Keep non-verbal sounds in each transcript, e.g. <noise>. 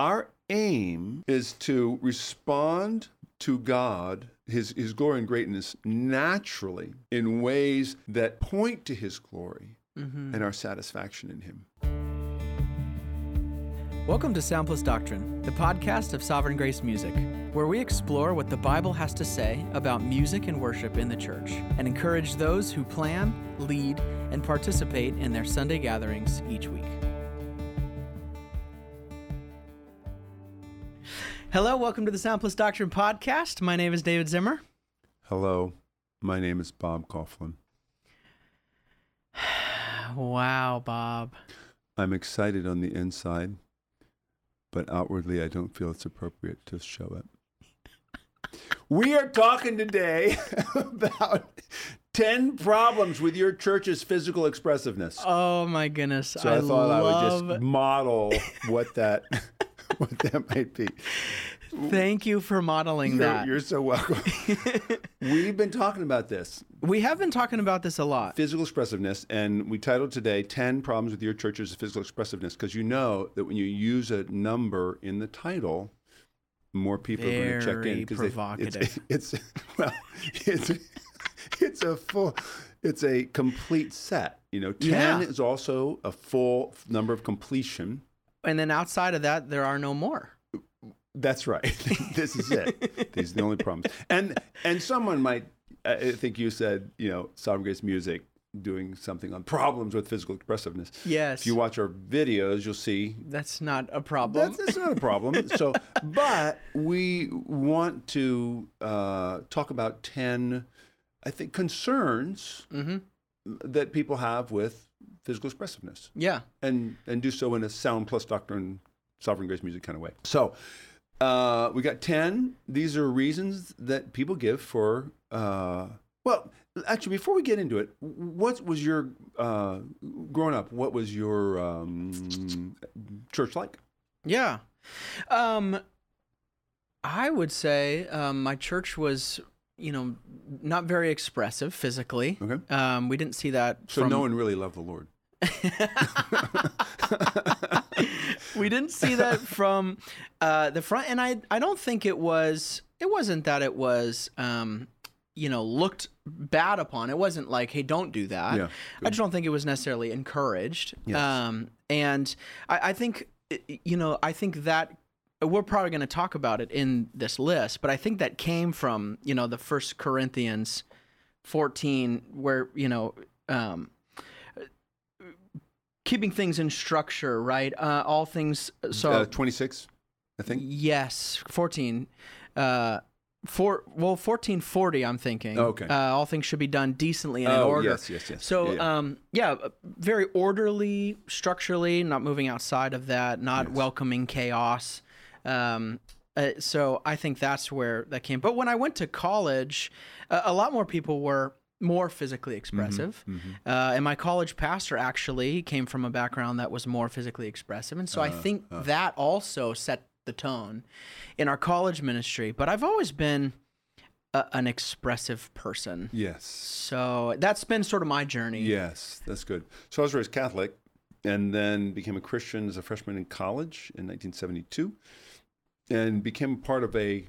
our aim is to respond to God, his, his glory and greatness, naturally in ways that point to his glory Mm-hmm. and our satisfaction in him. Welcome to Sound Plus Doctrine, the podcast of Sovereign Grace Music, where we explore what the Bible has to say about music and worship in the church and encourage those who plan, lead, and participate in their Sunday gatherings each week. Hello, welcome to the Sound Plus Doctrine podcast. My name is David Zimmer. Hello, my name is Bob Kauflin. <sighs> Wow, Bob. I'm excited on the inside, but outwardly I don't feel it's appropriate to show it. <laughs> We are talking today <laughs> about 10 problems with your church's physical expressiveness. Oh my goodness. So I, thought I would just model what that <laughs> <laughs> what that might be. Thank you for modeling You're, that. you're so welcome. <laughs> We've been talking about this We have been talking about this a lot. physical expressiveness, and we titled today 10 Problems with Your Church's Physical Expressiveness because you know that when you use a number in the title, more people are going to check in. Very 'cause they- provocative. It's, <laughs> it's, well, it's, it's a full, it's a complete set. You know, 10 Yeah. is also a full number of completion. And then outside of that, there are no more. That's right. <laughs> this is it. <laughs> These are the only problems. And and someone might, I think you said, you know, Grace Music doing something on problems with physical expressiveness. Yes. If you watch our videos, you'll see That's not a problem. that's, that's not a problem. <laughs> So, but we want to uh, talk about ten, I think, concerns hmm that people have with physical expressiveness Yeah. and and do so in a sound plus doctrine, sovereign grace music kind of way. So uh, we got ten. These are reasons that people give for. Uh, well, actually, before we get into it, what was your uh, growing up? What was your um, church like? Yeah. Um, I would say um, my church was, you know, not very expressive physically. Okay. Um, we didn't see that. So from, no one really loved the Lord. <laughs> we didn't see that from uh, the front, and I I don't think it was. It wasn't that it was. Um, you know, looked bad upon. It wasn't like, hey, don't do that. Yeah, I just don't think it was necessarily encouraged. Yes. Um, and I, I think, you know, I think that we're probably going to talk about it in this list, but I think that came from, you know, the First Corinthians 14, where, you know, um, keeping things in structure, right? Uh, all things. So uh, twenty six, I think. Yes, fourteen. Uh, four. Well, fourteen forty. I'm thinking. Oh, okay. Uh, all things should be done decently and in Oh order. yes, yes, yes. So, Yeah, yeah. um, yeah, very orderly, structurally, not moving outside of that, not Yes. welcoming chaos. Um, uh, so I think that's where that came. But when I went to college, uh, a lot more people were more physically expressive. Mhm. Uh, and my college pastor actually came from a background that was more physically expressive. And so I Uh, think uh. that also set the tone in our college ministry. But I've always been a, an expressive person. yes. So that's been sort of my journey. Yes, that's good. So I was raised Catholic and then became a Christian as a freshman in college in 1972 and became part of a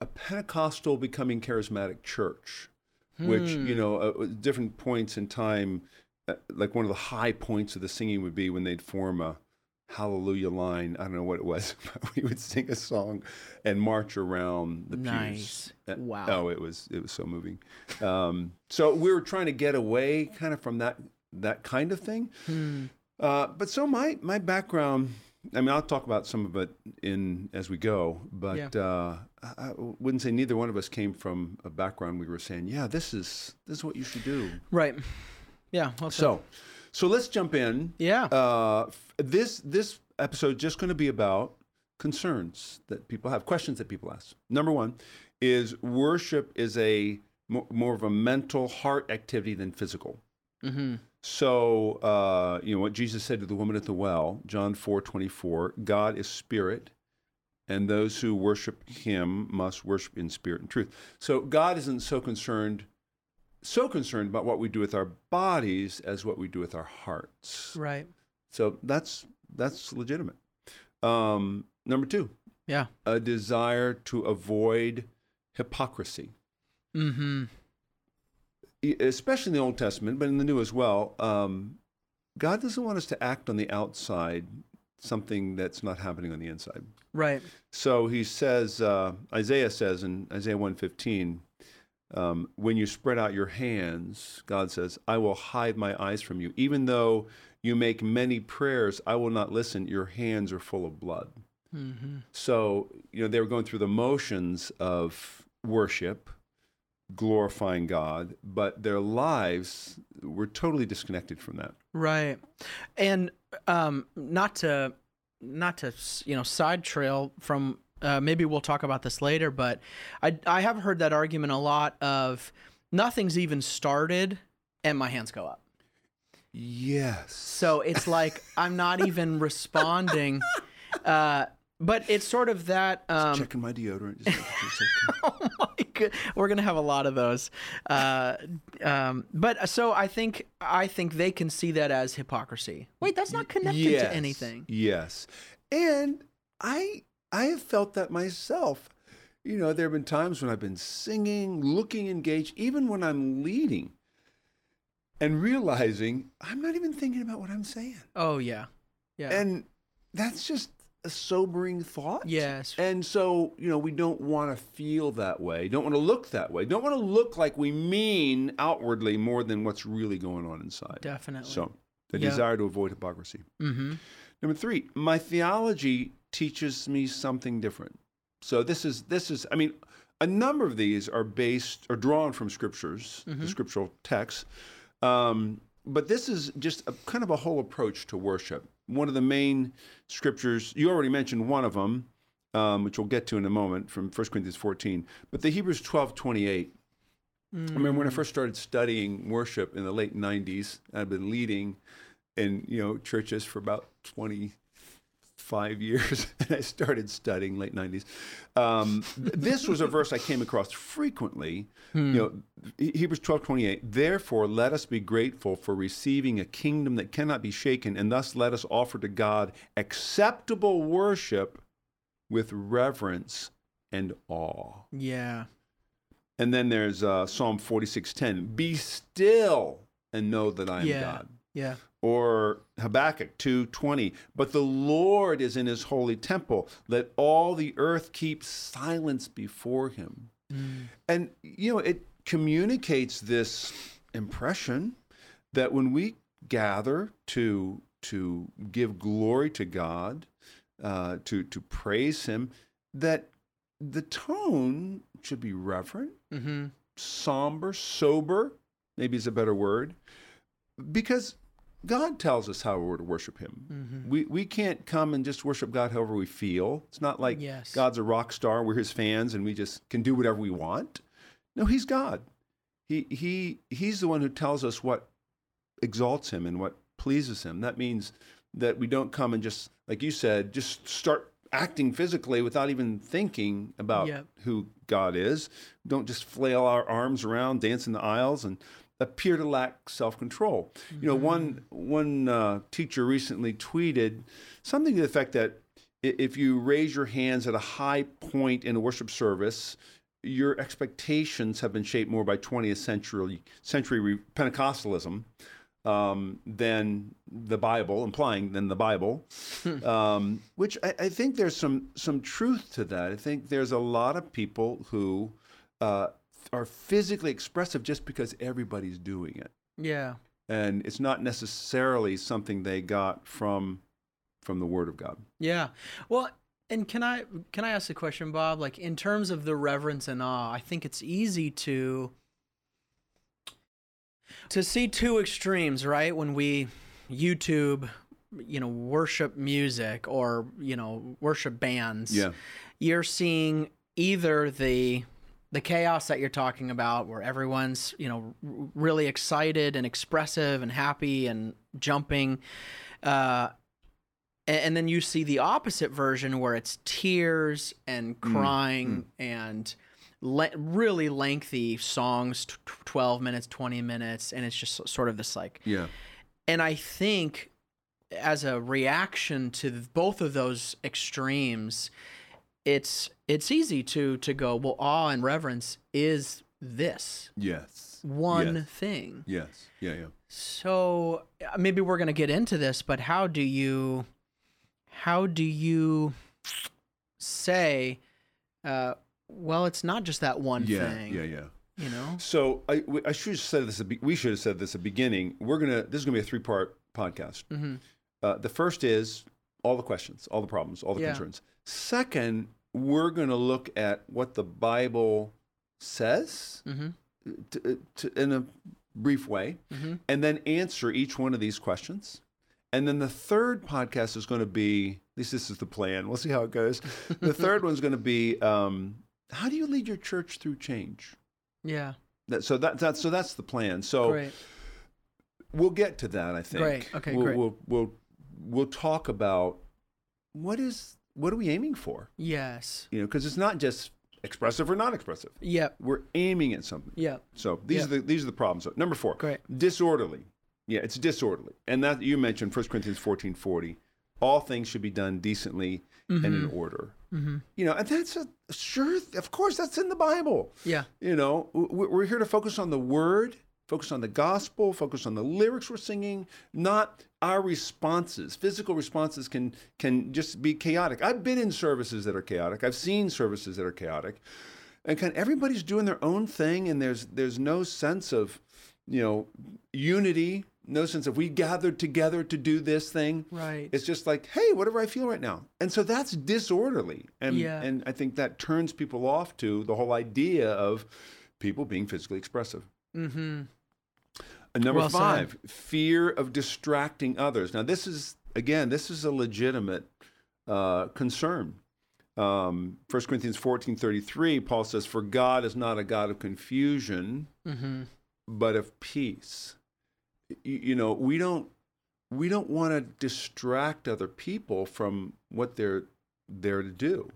a Pentecostal becoming charismatic church, which, Hmm. you know, at different points in time, uh, like one of the high points of the singing would be when they'd form a hallelujah line. I don't know what it was, <laughs> but we would sing a song and march around the Nice. pews. Uh, Wow. Oh, it was it was so moving. Um, so we were trying to get away kind of from that that kind of thing. Hmm. Uh, but so my my background, I mean, I'll talk about some of it in as we go. But uh, I wouldn't say neither one of us came from a background we were saying, yeah, this is this is what you should do. Right. Yeah. well. So, so let's jump in. yeah. Uh, this this episode is just going to be about concerns that people have, questions that people ask. Number one is worship is a mo- more of a mental heart activity than physical. hmm So, uh, you know what Jesus said to the woman at the well, John four twenty four. God is spirit, and those who worship Him must worship in spirit and truth. So, God isn't so concerned, so concerned about what we do with our bodies as what we do with our hearts. Right. So that's that's legitimate. Um, number two, Yeah. a desire to avoid hypocrisy. Mm-hmm. Especially in the Old Testament, but in the New as well. Um, God doesn't want us to act on the outside something that's not happening on the inside. Right. So he says, uh, Isaiah says in Isaiah 115, um, when you spread out your hands, God says, I will hide my eyes from you. Even though you make many prayers, I will not listen. Your hands are full of blood. Mm-hmm. So, you know, they were going through the motions of worship, glorifying God, but their lives were totally disconnected from that. Right. And um, not to not to you know side trail from uh, maybe we'll talk about this later, but I I have heard that argument a lot of nothing's even started and my hands go up. Yes. So it's like I'm not even <laughs> responding. Uh, but it's sort of that. Um, Checking my deodorant. Just <laughs> making sure it's okay. <laughs> oh my god, we're gonna have a lot of those. Uh, um, but so I think I think they can see that as hypocrisy. Wait, that's not connected yes, to anything. Yes. And I I have felt that myself. You know, there have been times when I've been singing, looking engaged, even when I'm leading, and realizing I'm not even thinking about what I'm saying. Oh yeah, yeah, And that's just a sobering thought. yes, And so, you know, we don't want to feel that way, don't want to look that way, don't want to look like we mean outwardly more than what's really going on inside. definitely. So, the Yeah. desire to avoid hypocrisy. mm-hmm. Number three, my theology teaches me something different. So this is this is I mean, a number of these are based or drawn from scriptures, the scriptural texts. Um, but this is just a kind of a whole approach to worship. One of the main scriptures, you already mentioned one of them, um, which we'll get to in a moment from 1 Corinthians 14. But the Hebrews 12, 28. I remember when I first started studying worship in the late 90s, I've been leading in you know churches for about 25 years <laughs> and i started studying late 90s um, this was a verse i came across frequently you know hebrews 12 28 therefore let us be grateful for receiving a kingdom that cannot be shaken and thus let us offer to god acceptable worship with reverence and awe. Yeah, and then there's uh, psalm 46:10 be still and know that i am Yeah. god. Yeah, or Habakkuk 2:20 but the Lord is in his holy temple let all the earth keep silence before him Mm. and you know it communicates this impression that when we gather to to give glory to God uh, to to praise him that the tone should be reverent mm-hmm. somber, sober, maybe is a better word, because God tells us how we're to worship Him. Mm-hmm. We we can't come and just worship God however we feel. It's not like Yes. God's a rock star, we're His fans, and we just can do whatever we want. No, He's God. He he He's the one who tells us what exalts Him and what pleases Him. That means that we don't come and just, like you said, just start acting physically without even thinking about Yep. who God is. Don't just flail our arms around, dance in the aisles, and appear to lack self-control. You know, one one uh, teacher recently tweeted something to the effect that if you raise your hands at a high point in a worship service, your expectations have been shaped more by 20th century century re- Pentecostalism um, than the Bible, implying than the Bible, um, which I, I think there's some some truth to that. I think there's a lot of people who uh, are physically expressive just because everybody's doing it, yeah, and it's not necessarily something they got from from the Word of God. yeah. Well, and can I can I ask a question, Bob? Like in terms of the reverence and awe, I think it's easy to to see two extremes, right? When we YouTube, you know, worship music or you know worship bands. Yeah. you're seeing either the the chaos that you're talking about where everyone's you know r- really excited and expressive and happy and jumping uh and, then you see the opposite version where it's tears and crying and le- really lengthy songs t- 12 minutes 20 minutes and it's just sort of this like Yeah. and I think as a reaction to both of those extremes, it's it's easy to to go, well, awe and reverence is this Yes. one Yes. thing. Yes. Yeah. Yeah. So uh, maybe we're gonna get into this, but how do you, how do you say, uh, well, it's not just that one Yeah. thing. Yeah. Yeah. You know. So I, we- I should have said this. At the, be- we should have said this at the beginning. We're gonna. This is gonna be a three-part podcast. Mm-hmm. Uh, the first is all the questions, all the problems, all the Yeah. concerns. Second, we're gonna look at what the Bible says Mm-hmm. to, to, in a brief way, Mm-hmm. and then answer each one of these questions. And then the third podcast is going to be, at least this is the plan. We'll see how it goes. The <laughs> third one's going to be, um, how do you lead your church through change? Yeah. That, so that, that so that's the plan. So Great. we'll get to that. I think. Great. Okay, We'll, great. We'll, we'll we'll talk about what is what are we aiming for? Yes. You know, because it's not just expressive or non-expressive. Yep. We're aiming at something. Yep. So these Yeah. are the these are the problems. So, number four, Great. disorderly. Yeah, it's disorderly, and that you mentioned 1 Corinthians fourteen forty. All things should be done decently and in order. Mm-hmm. You know, and that's a sure. Of course, that's in the Bible. Yeah. You know, we're here to focus on the Word, focus on the gospel, focus on the lyrics we're singing, not our responses. Physical responses can can just be chaotic. I've been in services that are chaotic. I've seen services that are chaotic, and kind of everybody's doing their own thing, and there's there's no sense of, you know, unity. No sense of we gathered together to do this thing. Right. It's just like, hey, whatever I feel right now. And so that's disorderly. And Yeah. and I think that turns people off to the whole idea of people being physically expressive. mm-hmm. And number Well said. five, fear of distracting others. Now, this is, again, this is a legitimate uh, concern. Um, 1 Corinthians 14 33, Paul says, For God is not a God of confusion, Mm-hmm. but of peace. Y- You, know, we don't we don't want to distract other people from what they're there to do.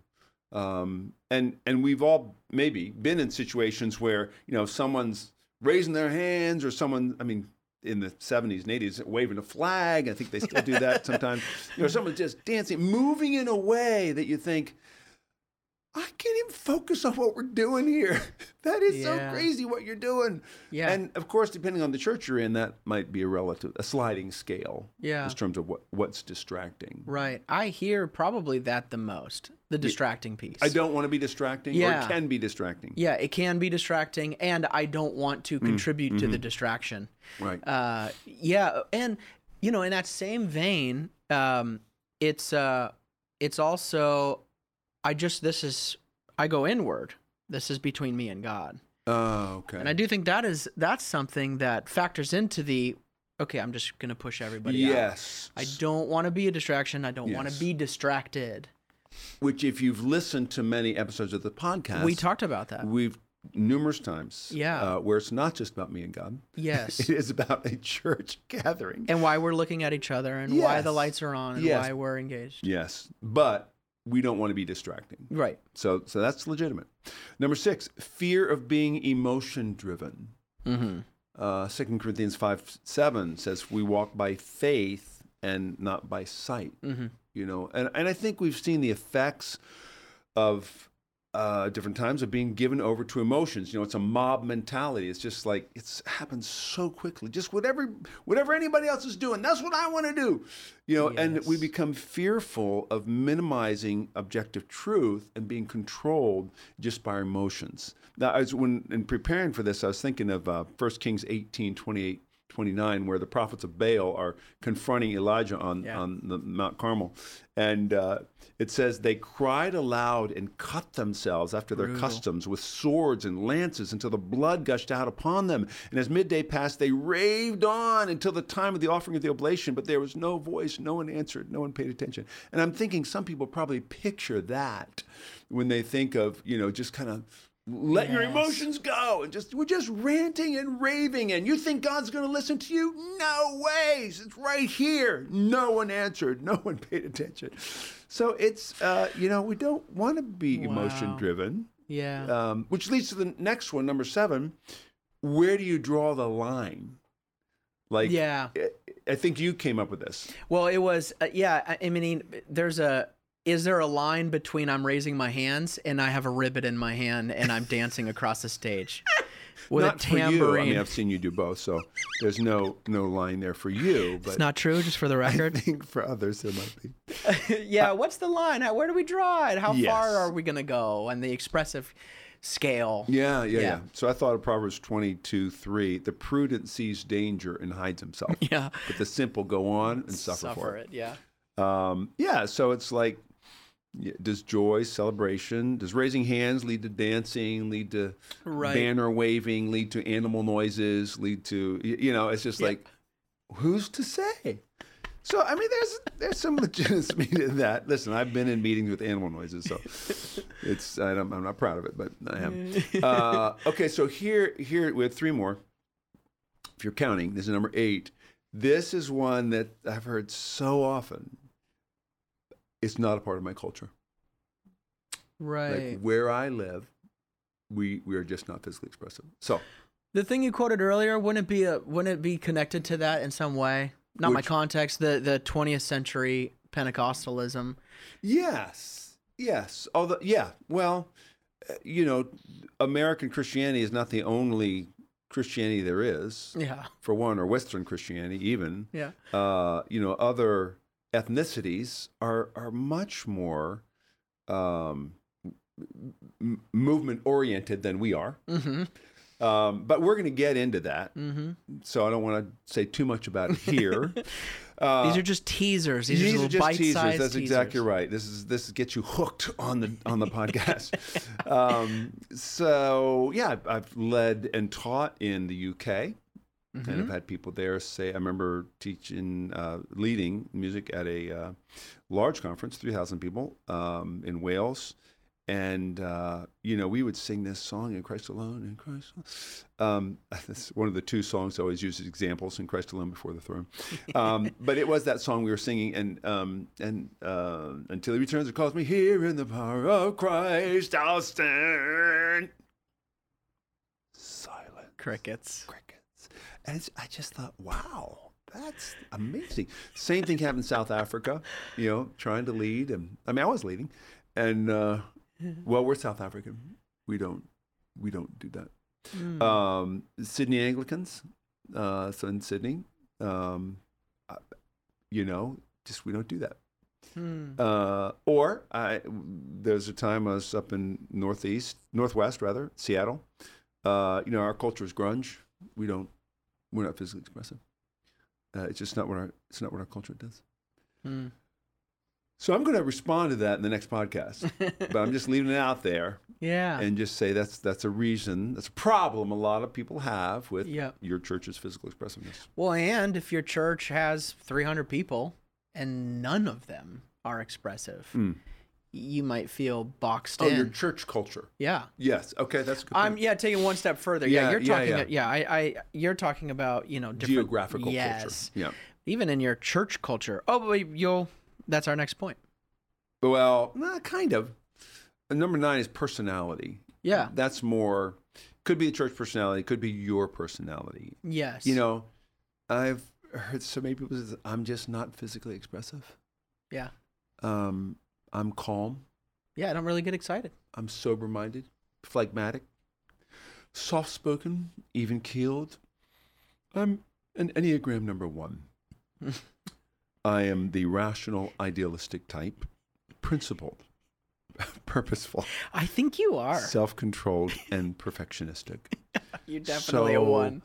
Um, and and we've all maybe been in situations where you know someone's raising their hands or someone I mean in the 70s and 80s waving a flag. I think they still do that sometimes. You know someone just dancing moving in a way that you think I can't even focus on what we're doing here. <laughs> That is so crazy what you're doing. Yeah. And of course, depending on the church you're in, that might be a relative, a sliding scale Yeah. in terms of what, what's distracting. Right. I hear probably that the most, the distracting piece. I don't want to be distracting, or Yeah. it can be distracting. Yeah, it can be distracting, and I don't want Mm, to contribute to the mm-hmm. distraction. Right. Uh, yeah, and you know, in that same vein, um, it's uh, it's also, I just this is I go inward. This is between me and God, Oh, okay. and I do think that is that's something that factors into the. Okay, I'm just gonna push everybody out. yes. I don't want to be a distraction. I don't want to be distracted. Which, if you've listened to many episodes of the podcast, We talked about that. we've numerous times, Yeah. uh, where it's not just about me and God. Yes. <laughs> It is about a church <laughs> gathering. and why we're looking at each other and why the lights are on and Yes. why we're engaged. yes, but we don't want to be distracting. Right. So, so that's legitimate. Number six, fear of being emotion driven. Mm-hmm. Uh, 2 Corinthians 5 7 says, We walk by faith and not by sight. Mm-hmm. You know, and, and I think we've seen the effects of uh, different times of being given over to emotions. You know, it's a mob mentality. It's just like it's happens so quickly. Just whatever whatever anybody else is doing, that's what I want to do. You know, and we become fearful of minimizing objective truth and being controlled just by our emotions. Now, as when in preparing for this, I was thinking of uh, 1 Kings 18, 28, 29, where the prophets of Baal are confronting Elijah on, Yeah. on the Mount Carmel. And uh, it says, they cried aloud and cut themselves after their Brutal. customs with swords and lances until the blood gushed out upon them. And as midday passed, they raved on until the time of the offering of the oblation, but there was no voice, no one answered, no one paid attention. And I'm thinking some people probably picture that when they think of, you know, just kind of let your emotions go and just we're just ranting and raving and you think god's going to listen to you no ways it's right here no one answered no one <laughs> paid attention so it's uh, you know we don't want to be emotion driven Yeah. um, which leads to the next one number seven where do you draw the line Like, Yeah. I think you came up with this. Well, it was uh, yeah. I mean, there's a. Is there a line between I'm raising my hands and I have a ribbon in my hand and I'm dancing across the stage <laughs> with Not a for you. I mean, I've seen you do both, so there's no no line there for you. But it's not true, just for the <laughs> record. I think for others there might be. <laughs> yeah, what's the line? Where do we draw it? How Yes. far are we gonna go? And the expressive scale. Yeah, yeah, yeah, Yeah. So I thought of Proverbs 22, 3. The prudent sees danger and hides himself, Yeah. but the simple go on and suffer, for it. Yeah. Um, yeah, so it's like, does joy, celebration, does raising hands lead to dancing, lead to Right. banner waving, lead to animal noises, lead to, you know, it's just Yeah. like, who's to say? So I mean, there's there's some <laughs> legitimacy in that. Listen, I've been in meetings with animal noises, so <laughs> it's I don't, I'm not proud of it, but I am. Uh, okay, so here here we have three more. If you're counting, this is number eight. This is one that I've heard so often. It's not a part of my culture. Right. Like where I live, we we are just not physically expressive. So The thing you quoted earlier, wouldn't it be a wouldn't it be connected to that in some way? Not my context, the the 20th century Pentecostalism. Yes, yes. Although, yeah. Well, uh, you know, American Christianity is not the only Christianity there is. Yeah. For one, or Western Christianity, even. Yeah. Uh, you know, other ethnicities are are much more um, m- movement oriented than we are. Mm-hmm. Um, but we're going to get into that, Mm-hmm. so I don't want to say too much about it here. <laughs> Uh, These are just teasers. These, these are are just, teasers. That's teasers. exactly right. This is this gets you hooked on the on the podcast. <laughs> um, so yeah, I've, I've led and taught in the UK, and Mhm. I've had people there say. I remember teaching, uh, leading music at a uh, large conference, three thousand people um, in Wales. And uh, you know, we would sing this song in Christ alone, in Christ. Alone. Um, <laughs> that's one of the two songs I always use as examples in Christ alone before the throne. Um, <laughs> but it was that song we were singing, and um, and uh, until he returns, it calls me here in the power of Christ, I'll stand. Silent Crickets. crickets, and I just thought, wow, that's amazing. Same thing happened in South Africa. You know, trying to lead, and I mean, I was leading, and uh, well, we're South African. We don't we don't do that. Mm. Um, Sydney Anglicans, uh, so in Sydney, um, you know, just we don't do that. Hmm. Uh, or I, there's a time I was up in northeast, northwest rather, Seattle. Uh, you know, our culture is grunge. We don't, we're not physically expressive. Uh, it's just not what our, it's not what our culture does. Hmm. So I'm going to respond to that in the next podcast, but I'm just leaving it out there <laughs> yeah. and just say that's that's a reason, that's a problem a lot of people have with yeah. your church's physical expressiveness. Well, and if your church has 300 people and none of them are expressive, Mm. You might feel boxed Oh, in. your church culture. yeah. Yes. Okay, that's good. I'm point. yeah taking one step further. Yeah, Yeah, you're talking. yeah. Yeah, yeah I, I you're talking about you know different geographical yes, culture. Yeah. even in your church culture. Oh, but you'll. That's our next point. Well, nah, kind of. Number nine is personality. Yeah. That's more, could be a church personality, could be your personality. Yes. You know, I've heard so many people say, I'm just not physically expressive. Yeah. Um, I'm calm. Yeah. I don't really get excited. I'm sober minded, phlegmatic, soft spoken, even keeled. I'm an Enneagram number one. <laughs> I am the rational, idealistic type, principled, <laughs> purposeful, I think you are. self controlled, and perfectionistic. <laughs> You're definitely a one.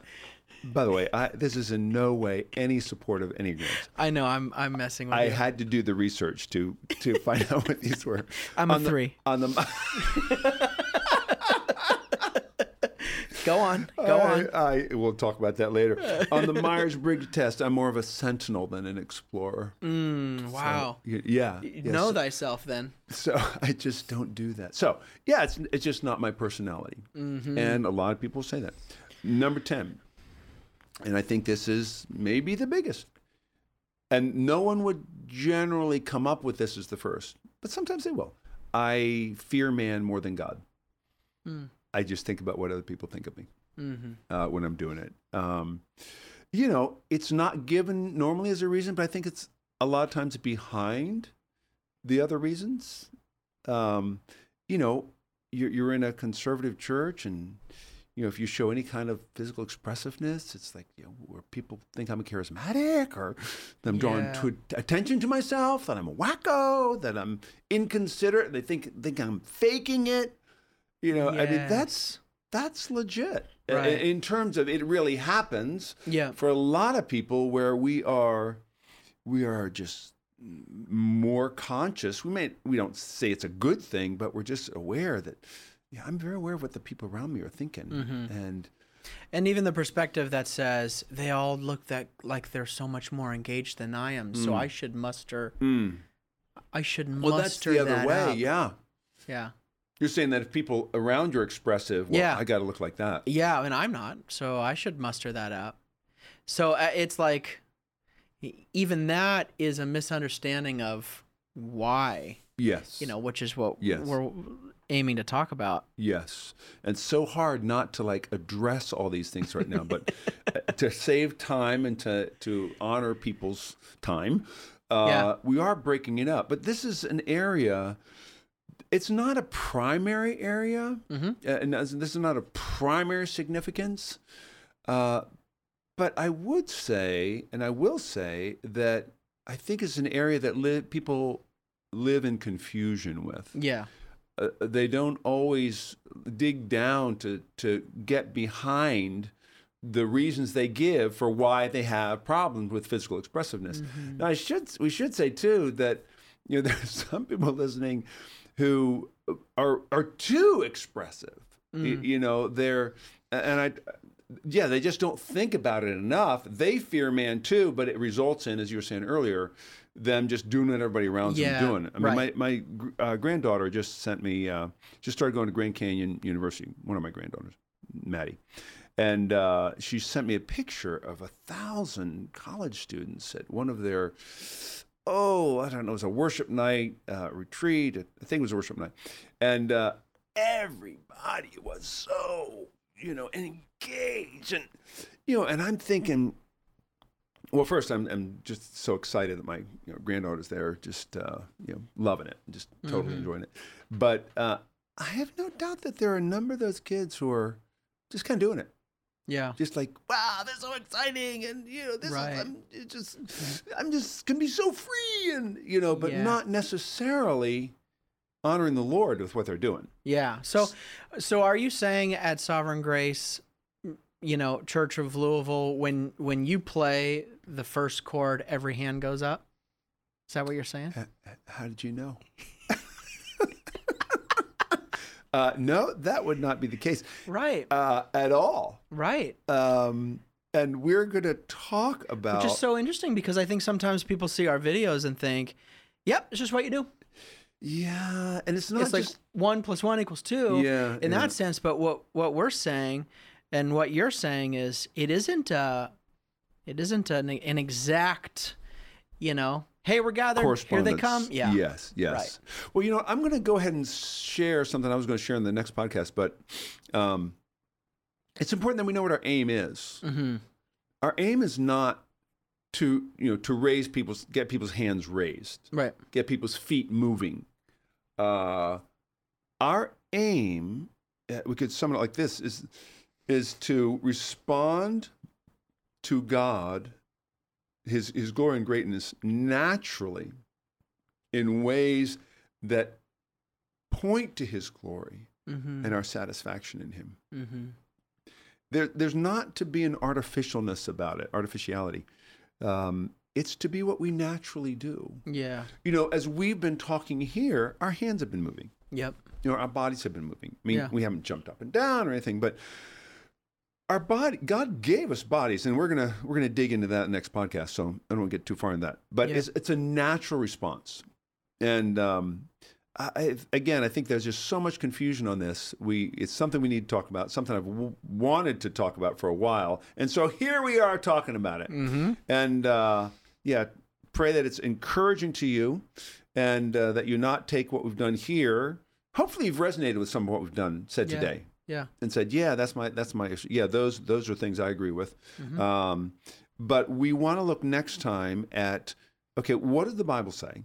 By the way, I, this is in no way any support of any Enneagrams. I know. I'm I'm messing with I you. had to do the research to to find out what these were. <laughs> I'm a On the- three. On the Go on. <laughs> Go on. I, I will talk about that later. On the Myers Briggs test, I'm more of a sentinel than an explorer. Mm, wow. Y- Yeah. Yes. Know thyself then. So <laughs> I just don't do that. So yeah, it's it's just not my personality, Mm-hmm. and a lot of people say that. Number ten, and I think this is maybe the biggest, and no one would generally come up with this as the first, but sometimes they will. I fear man more than God. Mm. I just think about what other people think of me Mm-hmm. uh, when I'm doing it. Um, you know, it's not given normally as a reason, but I think it's a lot of times behind the other reasons. Um, you know, you're, you're in a conservative church and you know, if you show any kind of physical expressiveness, it's like, you know, where people think I'm a charismatic or that I'm drawing Yeah. to attention to myself, that I'm a wacko, that I'm inconsiderate. They think think I'm faking it. You know, I mean, that's that's legit Right. in terms of it really happens Yeah. for a lot of people where we are we are just more conscious we may we don't say it's a good thing but we're just aware that yeah i'm very aware of what the people around me are thinking Mhm. and And even the perspective that says they all look that like they're so much more engaged than I am, so Mm. I should muster. mm. I should well that's muster the other that way up. yeah Yeah. you're saying that if people around you are expressive well Yeah. i got to look like that Yeah, and I'm not, so I should muster that up. So uh, it's like, even that is a misunderstanding of why, yes you know, which is what Yes. we're aiming to talk about. Yes. And so hard not to like address all these things right now, but uh, <laughs> to save time and to, to honor people's time, uh, Yeah. we are breaking it up. But this is an area, it's not a primary area, Mhm. uh, and this this is not a primary significance. Uh, but I would say, and I will say, that I think it's an area that li- people live in confusion with Yeah. Uh, they don't always dig down to to get behind the reasons they give for why they have problems with physical expressiveness. Mm-hmm. Now, I should we should say too that you know <laughs> there's some people listening who are are too expressive. Y- You, know, they're and I yeah, they just don't think about it enough. They fear man too, but it results in, as you were saying earlier, them just doing what everybody around Yeah, them doing. I mean, right. my my uh, granddaughter just sent me, uh, just started going to Grand Canyon University. One of my granddaughters, Maddie, and uh, she sent me a picture of a thousand college students at one of their, oh, I don't know, it was a worship night uh, retreat. I think it was a worship night, and uh, everybody was so you know engaged and you know, and I'm thinking. Well, first, I'm I'm just so excited that my you know, granddaughter's there, just uh, you know, loving it, just totally Mhm. enjoying it. But uh, I have no doubt that there are a number of those kids who are just kind of doing it, Yeah. just like, wow, this is so exciting, and you know, this Right. is I'm it just I'm just gonna be so free, and you know, but Yeah. not necessarily honoring the Lord with what they're doing. Yeah. So, so are you saying at Sovereign Grace, you know, Church of Louisville, when when you play the first chord, every hand goes up? Is that what you're saying? H- How did you know? <laughs> uh, no, that would not be the case Right. uh, at all. Right. Um, and we're going to talk about. Which is so interesting because I think sometimes people see our videos and think, "Yep, it's just what you do." yeah, and it's not it's like just. one plus one equals two. Yeah, In yeah. that sense, but what what we're saying, and what you're saying is, it isn't uh it isn't an, an exact, you know, hey, we're gathered, here they come. Yeah. Yes, yes. Well, you know, I'm going to go ahead and share something I was going to share in the next podcast, but um, it's important that we know what our aim is. Mm-hmm. Our aim is not to, you know, to raise people's, get people's hands raised. Right. get people's feet moving. Uh, our aim, uh, we could sum it like this: is is to respond to God, His His glory and greatness naturally, in ways that point to His glory Mm-hmm. and our satisfaction in Him. Mm-hmm. There, there's not to be an artificialness about it, artificiality. Um, it's to be what we naturally do Yeah. you know, as we've been talking here, our hands have been moving. Yep. You know, our bodies have been moving. I mean, Yeah. we haven't jumped up and down or anything, but our body, God gave us bodies, and we're gonna we're gonna dig into that next podcast. So I don't get too far in that, but Yeah. it's it's a natural response, and um, I, I- again, I think there's just so much confusion on this. We it's something we need to talk about, something I've w- wanted to talk about for a while, and so here we are talking about it. Mm-hmm. And uh, yeah, pray that it's encouraging to you and uh, that you not take what we've done here. Hopefully, you've resonated with some of what we've done, said Yeah. today. Yeah. and said, "Yeah, that's my that's my issue. Yeah, those those are things I agree with." Um, but we want to look next time at okay, what does the Bible say,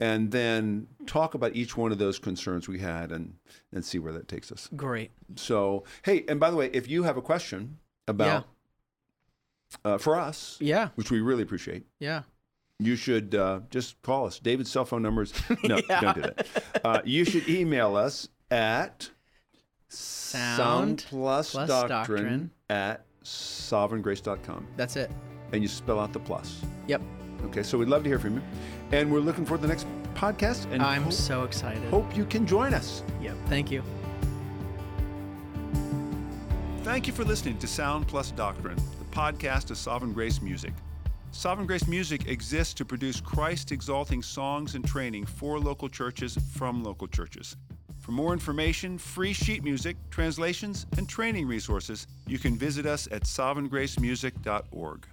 and then talk about each one of those concerns we had, and and see where that takes us. Great. So, hey, and by the way, if you have a question about uh, for us, Yeah. which we really appreciate, Yeah. you should uh, just call us. David's cell phone numbers. No, <laughs> Yeah. don't do that. Uh, you should email us at Sound plus, plus doctrine, doctrine. at sovereigngrace.com. That's it. And you spell out the plus. Yep. Okay, so we'd love to hear from you. And we're looking for the next podcast and I'm hope, so excited. hope you can join us. Yep. Thank you. Thank you for listening to Sound Plus Doctrine, the podcast of Sovereign Grace Music. Sovereign Grace Music exists to produce Christ exalting songs and training for local churches from local churches. For more information, free sheet music, translations, and training resources, you can visit us at sovereigngracemusic.org.